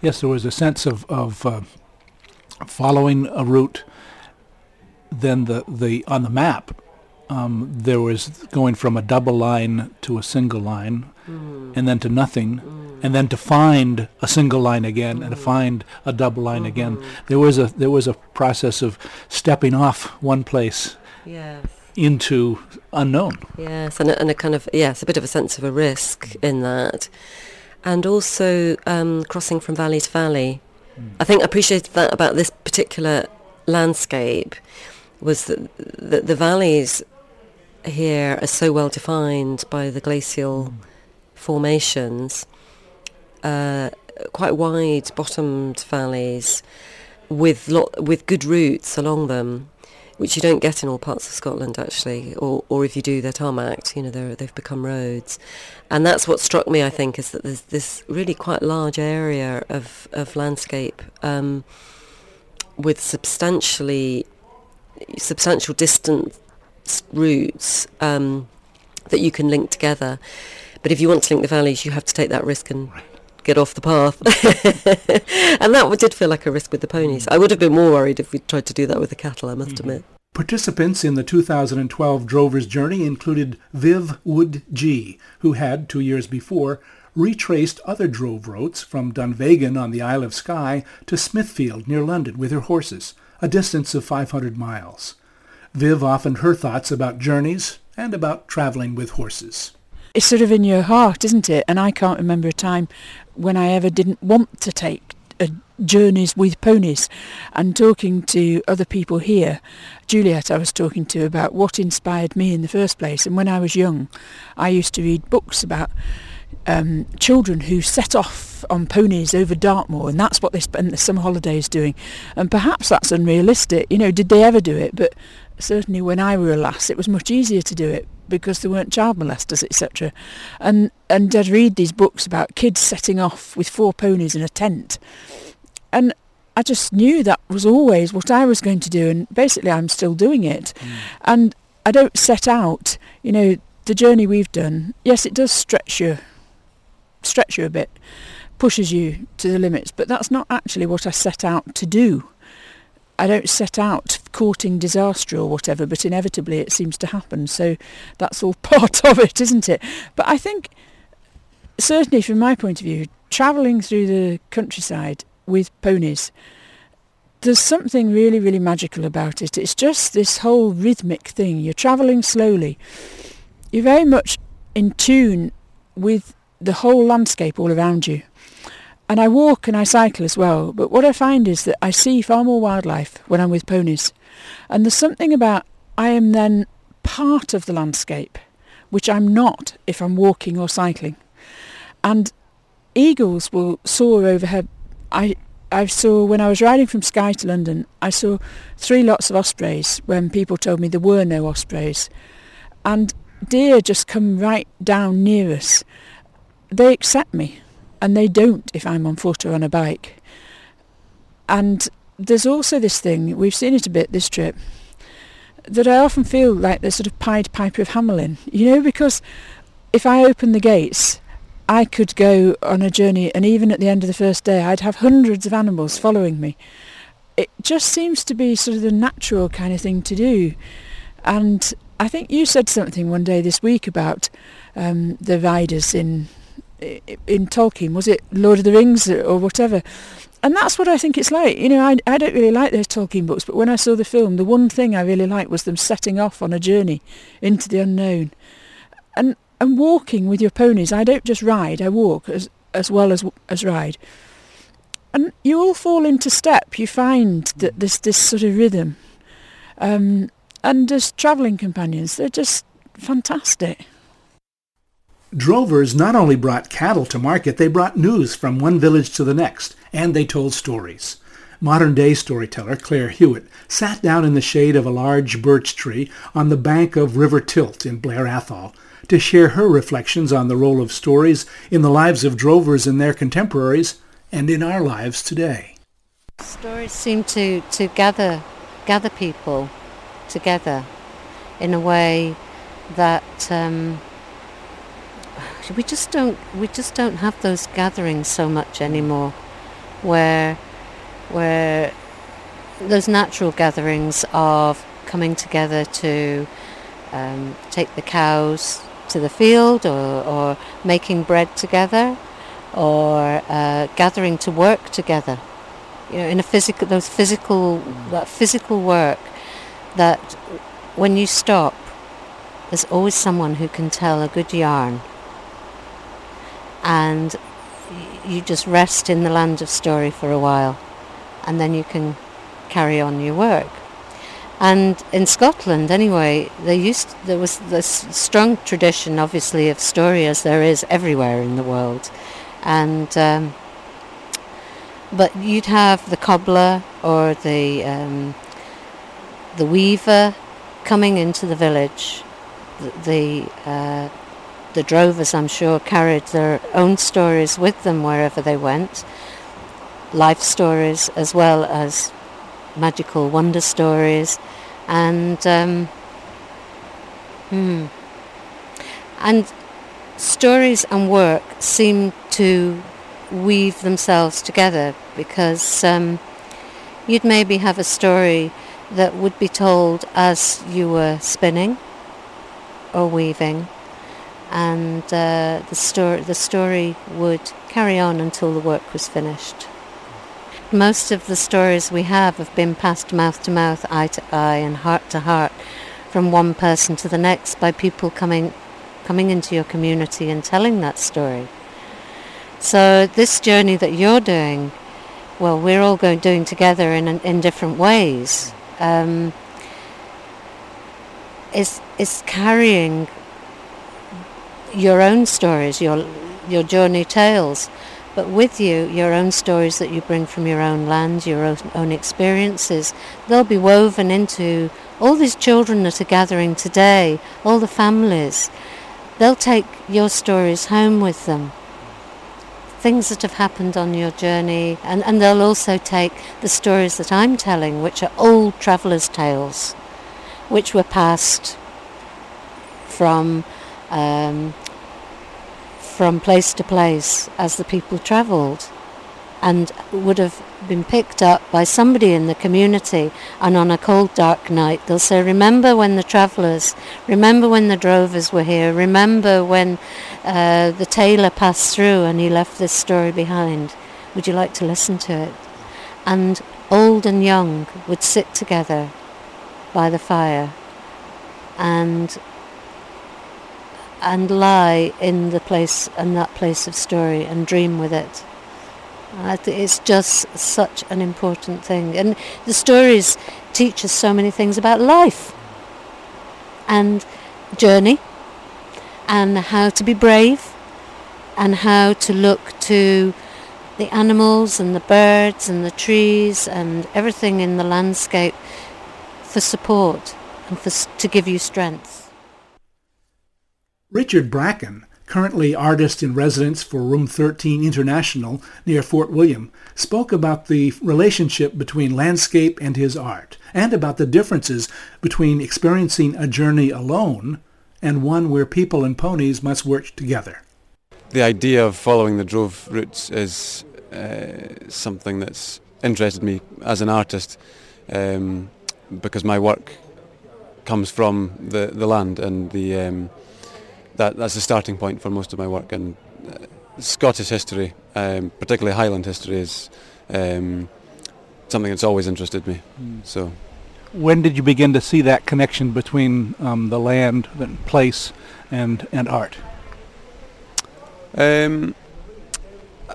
S1: Yes, there was a sense of of uh, following a route. Then the the on the map um, there was going from a double line to a single line, mm. and then to nothing, mm. and then to find a single line again and to mm. find a double line again. Mm-hmm. There was a there was a process of stepping off one place
S8: Yes.
S1: into unknown.
S8: Yes, and a, and a kind of yes, a bit of a sense of a risk in that, and also um, crossing from valley to valley. Hmm. I think I appreciated that about this particular landscape was that the, the valleys here are so well defined by the glacial formations, uh, quite wide bottomed valleys with lot with good routes along them which you don't get in all parts of Scotland actually, or, or if you do, they're tarmacked, you know, they're, they've become roads. And that's what struck me, I think, is that there's this really quite large area of, of landscape um, with substantially, substantial distance routes um, that you can link together. But if you want to link the valleys, you have to take that risk and get off the path. and that did feel like a risk with the ponies. I would have been more worried if we tried to do that with the cattle, I must admit.
S1: Participants in the 2012 Drover's Journey included Viv Wood G, who had, two years before, retraced other drove routes from Dunvegan on the Isle of Skye to Smithfield near London with her horses, a distance of 500 miles. Viv often her thoughts about journeys and about travelling with horses.
S10: It's sort of in your heart, isn't it? And I can't remember a time when I ever didn't want to take uh, journeys with ponies. And talking to other people here, Juliet I was talking to about what inspired me in the first place. And when I was young, I used to read books about um, children who set off on ponies over Dartmoor, and that's what they spent the summer holidays doing. And perhaps that's unrealistic. You know, did they ever do it? But certainly when I were a lass, it was much easier to do it because there weren't child molesters, etc. And and I'd read these books about kids setting off with four ponies in a tent, and I just knew that was always what I was going to do, and basically I'm still doing it. Mm. And I don't set out, you know, the journey we've done. Yes, it does stretch you, stretch you a bit, pushes you to the limits, but that's not actually what I set out to do. I don't set out courting disaster or whatever, but inevitably it seems to happen. So that's all part of it, isn't it? But I think, certainly from my point of view, travelling through the countryside with ponies, there's something really, really magical about it. It's just this whole rhythmic thing. You're travelling slowly. You're very much in tune with the whole landscape all around you. And I walk and I cycle as well, but what I find is that I see far more wildlife when I'm with ponies. And there's something about I am then part of the landscape, which I'm not if I'm walking or cycling. And eagles will soar overhead. I I saw when I was riding from Skye to London, I saw three lots of ospreys when people told me there were no ospreys. And deer just come right down near us. They accept me and they don't if I'm on foot or on a bike. And there's also this thing, we've seen it a bit this trip, that I often feel like the sort of Pied Piper of Hamelin, you know, because if I open the gates, I could go on a journey and even at the end of the first day I'd have hundreds of animals following me. It just seems to be sort of the natural kind of thing to do. And I think you said something one day this week about um, the riders in in Tolkien, was it Lord of the Rings or whatever? And that's what I think it's like. You know, I, I don't really like those Tolkien books, but when I saw the film, the one thing I really liked was them setting off on a journey into the unknown. And and walking with your ponies, I don't just ride, I walk as as well as as ride. And you all fall into step. You find that this this sort of rhythm. Um, and as travelling companions, they're just fantastic.
S1: Drovers not only brought cattle to market, they brought news from one village to the next, and they told stories. Modern-day storyteller Claire Hewitt sat down in the shade of a large birch tree on the bank of River Tilt in Blair Atholl to share her reflections on the role of stories in the lives of drovers and their contemporaries and in our lives today.
S11: Stories seem to, to gather gather people together in a way that um, we just don't we just don't have those gatherings so much anymore where where those natural gatherings of coming together to um, take the cows to the field or, or making bread together or uh, gathering to work together. You know, in a physical, those physical, that physical work that when you stop, there's always someone who can tell a good yarn. And you just rest in the land of story for a while and then you can carry on your work. And in Scotland, anyway, there used there was this strong tradition, obviously, of story as there is everywhere in the world, and um, but you'd have the cobbler or the um, the weaver coming into the village. The the, uh, the drovers, I'm sure, carried their own stories with them wherever they went, life stories as well as magical wonder stories, and um, hmm, and stories and work seem to weave themselves together because um, you'd maybe have a story that would be told as you were spinning or weaving and uh, the, story, the story would carry on until the work was finished. Most of the stories we have have been passed mouth to mouth, eye to eye and heart to heart from one person to the next by people coming, coming into your community and telling that story. So this journey that you're doing, well, we're all going doing together in in different ways. Um, is is carrying your own stories, your your journey tales, but with you, your own stories that you bring from your own land, your own, own experiences. They'll be woven into all these children that are gathering today, all the families. They'll take your stories home with them things that have happened on your journey, and, and they'll also take the stories that I'm telling, which are old travellers' tales, which were passed from um, from place to place as the people travelled and would have been picked up by somebody in the community. And on a cold dark night they'll say remember when the travellers remember when the drovers were here remember when uh, the tailor passed through and he left this story behind. Would you like to listen to it? And old and young would sit together by the fire and and lie in the place and that place of story and dream with it it's just such an important thing. And the stories teach us so many things about life and journey and how to be brave and how to look to the animals and the birds and the trees and everything in the landscape for support and for, to give you strength.
S1: Richard Bracken currently artist in residence for Room 13 International near Fort William, spoke about the relationship between landscape and his art, and about the differences between experiencing a journey alone and one where people and ponies must work together.
S12: The idea of following the drove routes is uh, something that's interested me as an artist um, because my work comes from the, the land and the um, that, that's the starting point for most of my work. And uh, Scottish history, um, particularly Highland history, is um, something that's always interested me. Mm. So,
S1: when did you begin to see that connection between um, the land, the place, and and art?
S12: Um,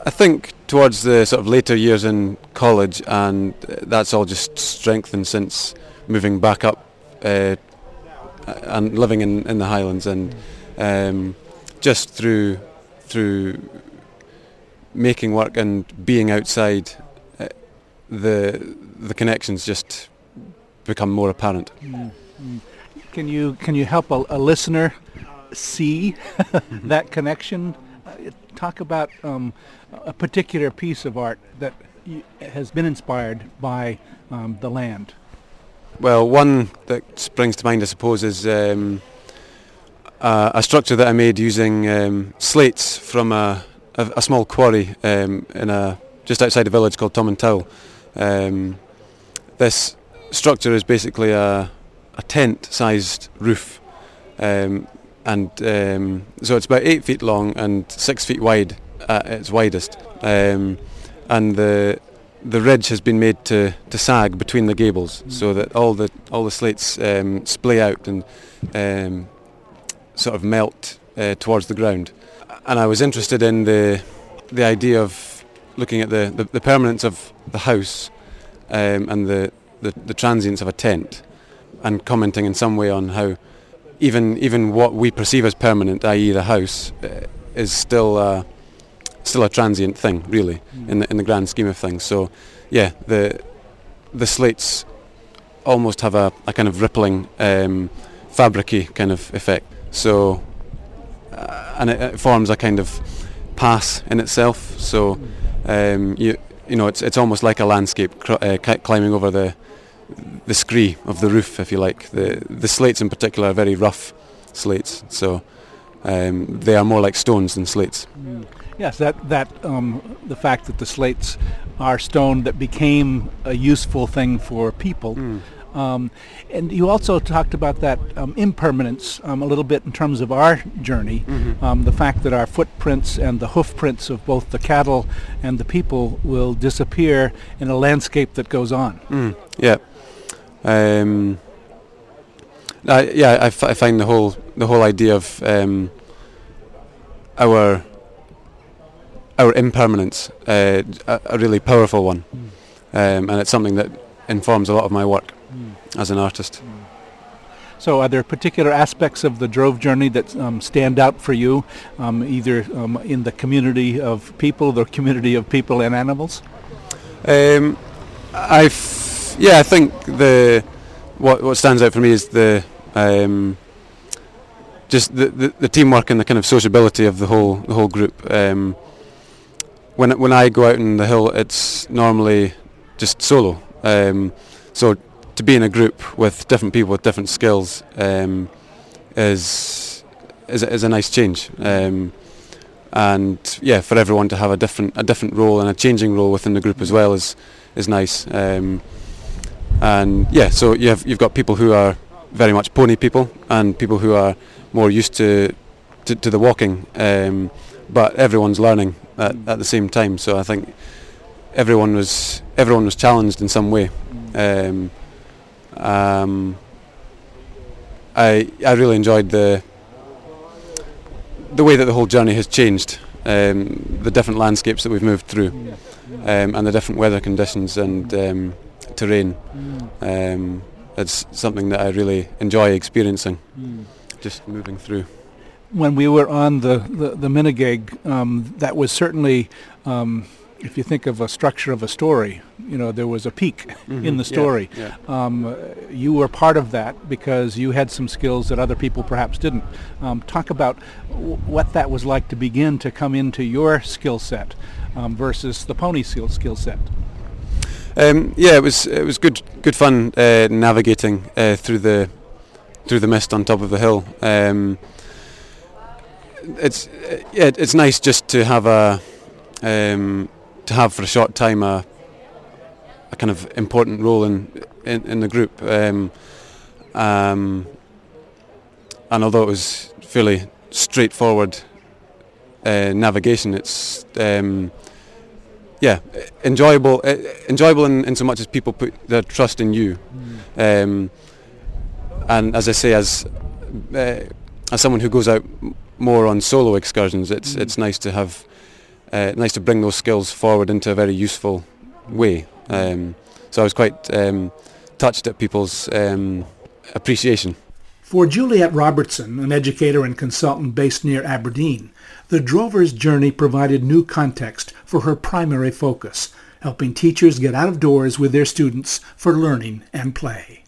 S12: I think towards the sort of later years in college, and that's all just strengthened since moving back up uh, and living in, in the Highlands and. Mm um, just through through making work and being outside, uh, the the connections just become more apparent. Mm-hmm.
S1: Can you can you help a, a listener see that connection? Uh, talk about um, a particular piece of art that has been inspired by um, the land.
S12: Well, one that springs to mind, I suppose, is um, uh, a structure that I made using um, slates from a, a, a small quarry um, in a just outside a village called Tom Tomintoul. Um, this structure is basically a, a tent-sized roof um, and um, so it's about eight feet long and six feet wide at its widest. And the the ridge has been made to, to sag between the gables so that all the all the slates um, splay out and um, sort of melt uh, towards the ground. And I was interested in the the idea of looking at the, the, the permanence of the house um, and the, the, the transience of a tent and commenting in some way on how even even what we perceive as permanent, i.e. the house, uh, is still uh, still a transient thing, really, mm. in the in the grand scheme of things. So, yeah, the the slates almost have a, a kind of rippling, um, fabricy kind of effect. So, uh, and it, it, forms a kind of pass in itself. So, um, you you know, it's it's almost like a landscape cr- uh, climbing over the the scree of the roof, if you like. The the slates in particular are very rough slates, so um, they are more like stones than slates. Mm.
S1: Yes, that that um, the fact that the slates are stone that became a useful thing for people. Mm. Um, and you also talked about that um, impermanence um, a little bit in terms of our journey. Mm-hmm. Um, the fact that our footprints and the hoof prints of both the cattle and the people will disappear in a landscape that goes on.
S12: Mm. Yeah. Um, I, yeah, I, f- I find the whole the whole idea of um, our our impermanence uh, a, a, really powerful one, mm. um, and it's something that informs a lot of my work. As an artist.
S1: So, are there particular aspects of the Drove journey that um, stand out for you, um, either um, in the community of people, the community of people and animals?
S12: Um, I, f- yeah, I think the what what stands out for me is the um, just the, the, the, teamwork and the kind of sociability of the whole the whole group. Um, when when I go out in the hill, it's normally just solo. Um, so to be in a group with different people with different skills um, is, is is a nice change. Um, and yeah, for everyone to have a different a different role and a changing role within the group as well is is nice. Um, and yeah, so you have you've got people who are very much pony people and people who are more used to to, to the walking, um, but everyone's learning at, at the same time. So I think everyone was everyone was challenged in some way. Um, um, I I really enjoyed the the way that the whole journey has changed, um, the different landscapes that we've moved through, um, and the different weather conditions and um, terrain. Um, it's something that I really enjoy experiencing, just moving through
S1: when we were on the the, the Minigaig, um, that was certainly, um, if you think of a structure of a story, you know, there was a peak mm-hmm. in the story. Yeah, yeah. Um, you were part of that because you had some skills that other people perhaps didn't. Um, talk about w- what that was like to begin to come into your skill set um, versus the pony skill skill set.
S12: Um, yeah, it was it was good good fun uh, navigating uh, through the through the mist on top of the hill. Um, it's yeah, it's nice just to have a um, to have for a short time a a kind of important role in in, in the group. Um, um, and although it was fairly straightforward uh, navigation, it's um, yeah enjoyable uh, enjoyable in, in so much as people put their trust in you. Mm. and as I say, as uh, as someone who goes out more on solo excursions, it's mm. it's nice to have uh, nice to bring those skills forward into a very useful way. Um, so I was quite um, touched at people's um, appreciation.
S1: For Juliet Robertson, an educator and consultant based near Aberdeen, the drover's journey provided new context for her primary focus, helping teachers get out of doors with their students for learning and play.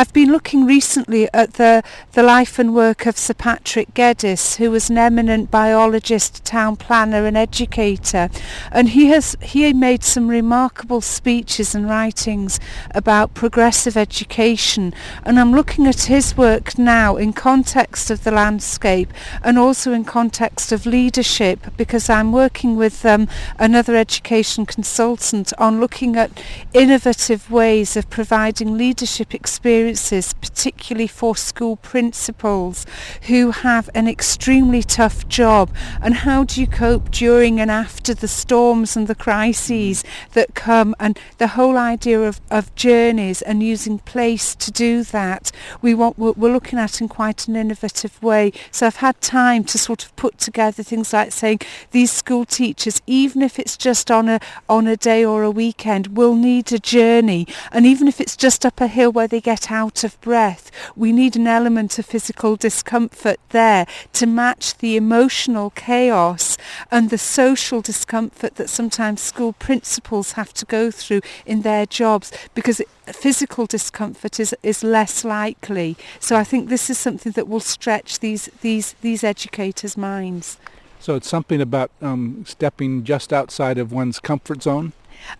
S13: I've been looking recently at the, the life and work of Sir Patrick Geddes, who was an eminent biologist, town planner and educator. And he has he made some remarkable speeches and writings about progressive education. And I'm looking at his work now in context of the landscape and also in context of leadership because I'm working with um, another education consultant on looking at innovative ways of providing leadership experience experiences, particularly for school principals who have an extremely tough job. And how do you cope during and after the storms and the crises mm. that come? And the whole idea of, of journeys and using place to do that, we want, we're, we're looking at in quite an innovative way. So I've had time to sort of put together things like saying these school teachers, even if it's just on a on a day or a weekend, will need a journey. And even if it's just up a hill where they get out of breath, we need an element of physical discomfort there to match the emotional chaos and the social discomfort that sometimes school principals have to go through in their jobs because physical discomfort is is less likely. So I think this is something that will stretch these these these educators' minds.
S1: So it's something about um, stepping just outside of one's comfort zone?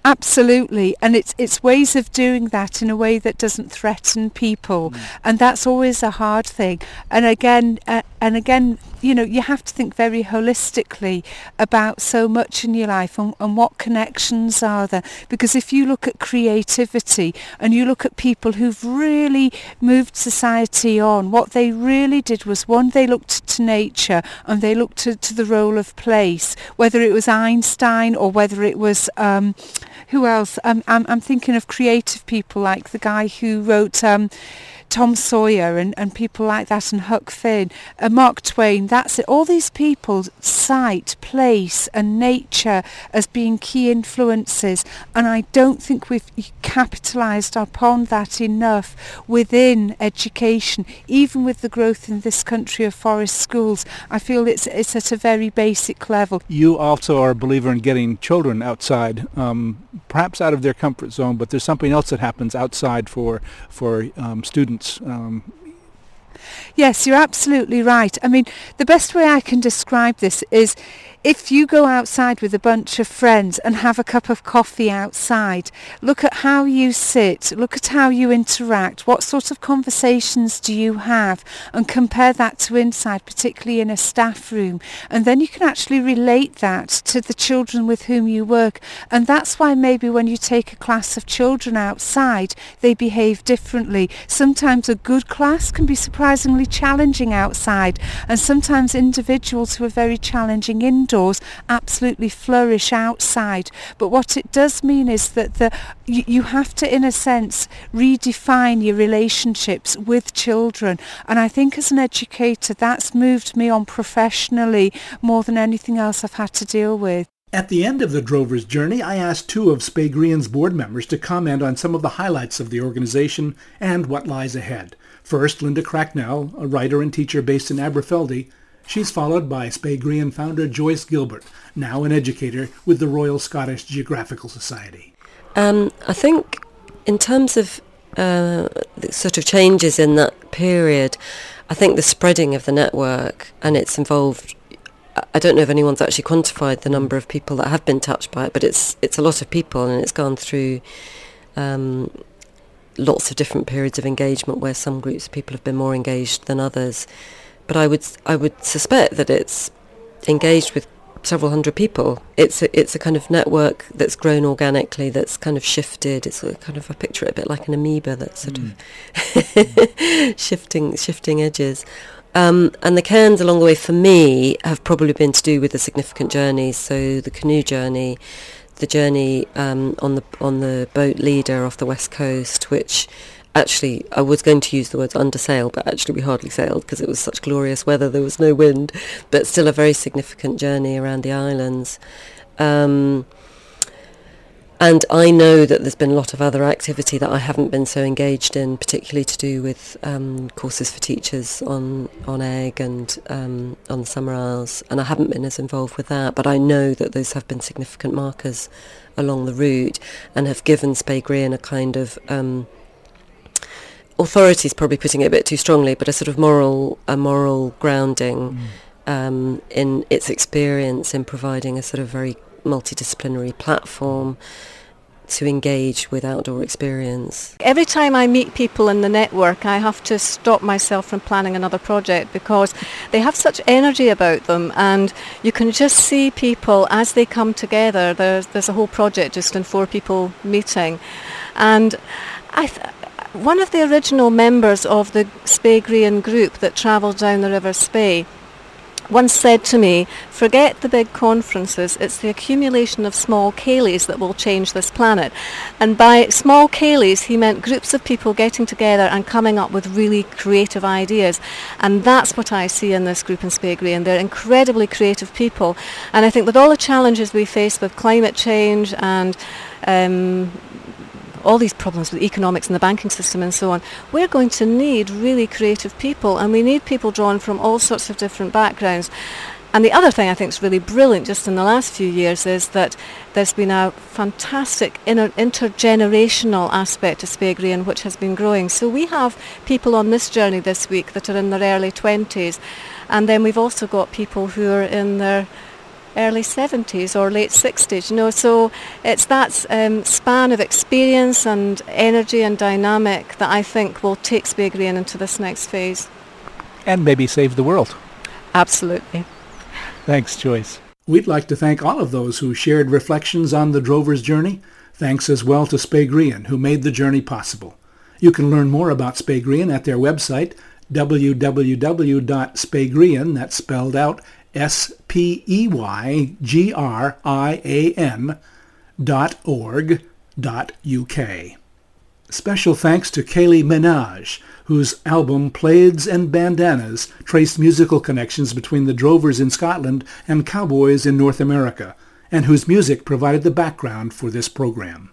S13: Absolutely, and it's it's ways of doing that in a way that doesn't threaten people, mm. and that's always a hard thing. And again, uh, and again, you know, you have to think very holistically about so much in your life and, and what connections are there. Because if you look at creativity and you look at people who've really moved society on, what they really did was one, they looked to nature and they looked to, to the role of place, whether it was Einstein or whether it was um, who else? Um, I'm, I'm thinking of creative people like the guy who wrote um, Tom Sawyer and, and people like that and Huck Finn, and Mark Twain, that's it. All these people cite place and nature as being key influences and I don't think we've capitalised upon that enough within education, even with the growth in this country of forest schools. I feel it's, it's at a very basic level.
S1: You also are a believer in getting children outside, um, perhaps out of their comfort zone, but there's something else that happens outside for, for um, students um,
S13: yes, you're absolutely right. I mean, the best way I can describe this is if you go outside with a bunch of friends and have a cup of coffee outside, look at how you sit, look at how you interact, what sort of conversations do you have, and compare that to inside, particularly in a staff room. And then you can actually relate that to the children with whom you work. And that's why maybe when you take a class of children outside, they behave differently. Sometimes a good class can be surprisingly challenging outside, and sometimes individuals who are very challenging indoors indoors absolutely flourish outside. But what it does mean is that the, you, you have to, in a sense, redefine your relationships with children. And I think as an educator, that's moved me on professionally more than anything else I've had to deal with.
S1: At the end of the Drovers journey, I asked two of Speygrian's board members to comment on some of the highlights of the organization and what lies ahead. First, Linda Cracknell, a writer and teacher based in Aberfeldy, She's followed by Speygrian founder Joyce Gilbert, now an educator with the Royal Scottish Geographical Society.
S8: Um, I think in terms of uh, the sort of changes in that period, I think the spreading of the network and it's involved I don't know if anyone's actually quantified the number of people that have been touched by it, but it's it's a lot of people, and it's gone through um, lots of different periods of engagement where some groups of people have been more engaged than others but I would I would suspect that it's engaged with several hundred people. It's a, it's a kind of network that's grown organically, that's kind of shifted. It's kind of I picture it a bit like an amoeba that's sort mm. of shifting shifting edges. Um, and the cairns along the way for me have probably been to do with the significant journeys. So the canoe journey, the journey um, on the on the boat leader off the west coast, which actually I was going to use the words under sail, but actually we hardly sailed because it was such glorious weather. There was no wind, but still a very significant journey around the islands. Um, and I know that there's been a lot of other activity that I haven't been so engaged in, particularly to do with um, courses for teachers on, on Eigg and um, on the Summer Isles, and I haven't been as involved with that, but I know that those have been significant markers along the route and have given Speygrian a kind of um, authority is probably putting it a bit too strongly, but a sort of moral a moral grounding mm. um, in its experience in providing a sort of very multidisciplinary platform to engage with outdoor experience.
S2: Every time I meet people in the network, I have to stop myself from planning another project because they have such energy about them and you can just see people as they come together. There's, there's a whole project just in four people meeting. And I, th- one of the original members of the Spey group that travelled down the River Spey once said to me, forget the big conferences, it's the accumulation of small ceilidhs that will change this planet. And by small ceilidhs, he meant groups of people getting together and coming up with really creative ideas. And that's what I see in this group in Speygrian. They're incredibly creative people. And I think with all the challenges we face with climate change and um, all these problems with economics and the banking system and so on, we're going to need really creative people and we need people drawn from all sorts of different backgrounds. And the other thing I think is really brilliant just in the last few years is that there's been a fantastic inter- intergenerational aspect to Speygrian which has been growing. So we have people on this journey this week that are in their early 20s and then we've also got people who are in their early 70s or late 60s, you know. So it's that um, span of experience and energy and dynamic that I think will take Speygrian into this next phase.
S1: And maybe save the world.
S2: Absolutely.
S1: Thanks, Joyce. We'd like to thank all of those who shared reflections on the drover's journey. Thanks as well to Speygrian, who made the journey possible. You can learn more about Speygrian at their website, www.speygrian, that's spelled out S-P-E-Y-G-R-I-A-N dot org dot UK. Special thanks to Ceilidh Minogue, whose album Plaids and Bandanas traced musical connections between the drovers in Scotland and cowboys in North America, and whose music provided the background for this program.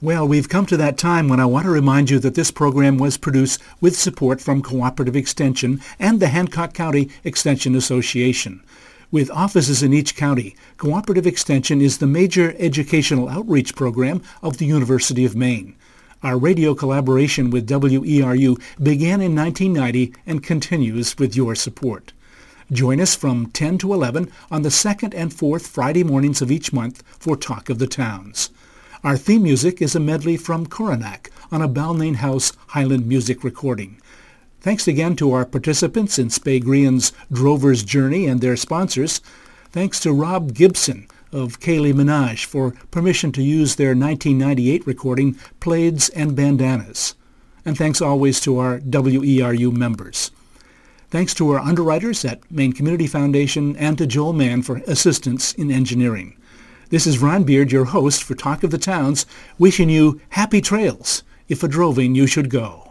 S1: Well, we've come to that time when I want to remind you that this program was produced with support from Cooperative Extension and the Hancock County Extension Association. With offices in each county, Cooperative Extension is the major educational outreach program of the University of Maine. Our radio collaboration with WERU began in 1990 and continues with your support. Join us from 10 to 11 on the second and fourth Friday mornings of each month for Talk of the Towns. Our theme music is a medley from Coronach on a Balnain House Highland music recording. Thanks again to our participants in Speygrian's Drover's Journey and their sponsors. Thanks to Rob Gibson of Ceilidh Minogue for permission to use their 1998 recording Plaids and Bandanas. And thanks always to our WERU members. Thanks to our underwriters at Maine Community Foundation and to Joel Mann for assistance in engineering. This is Ron Beard, your host for Talk of the Towns, wishing you happy trails if a droving you should go.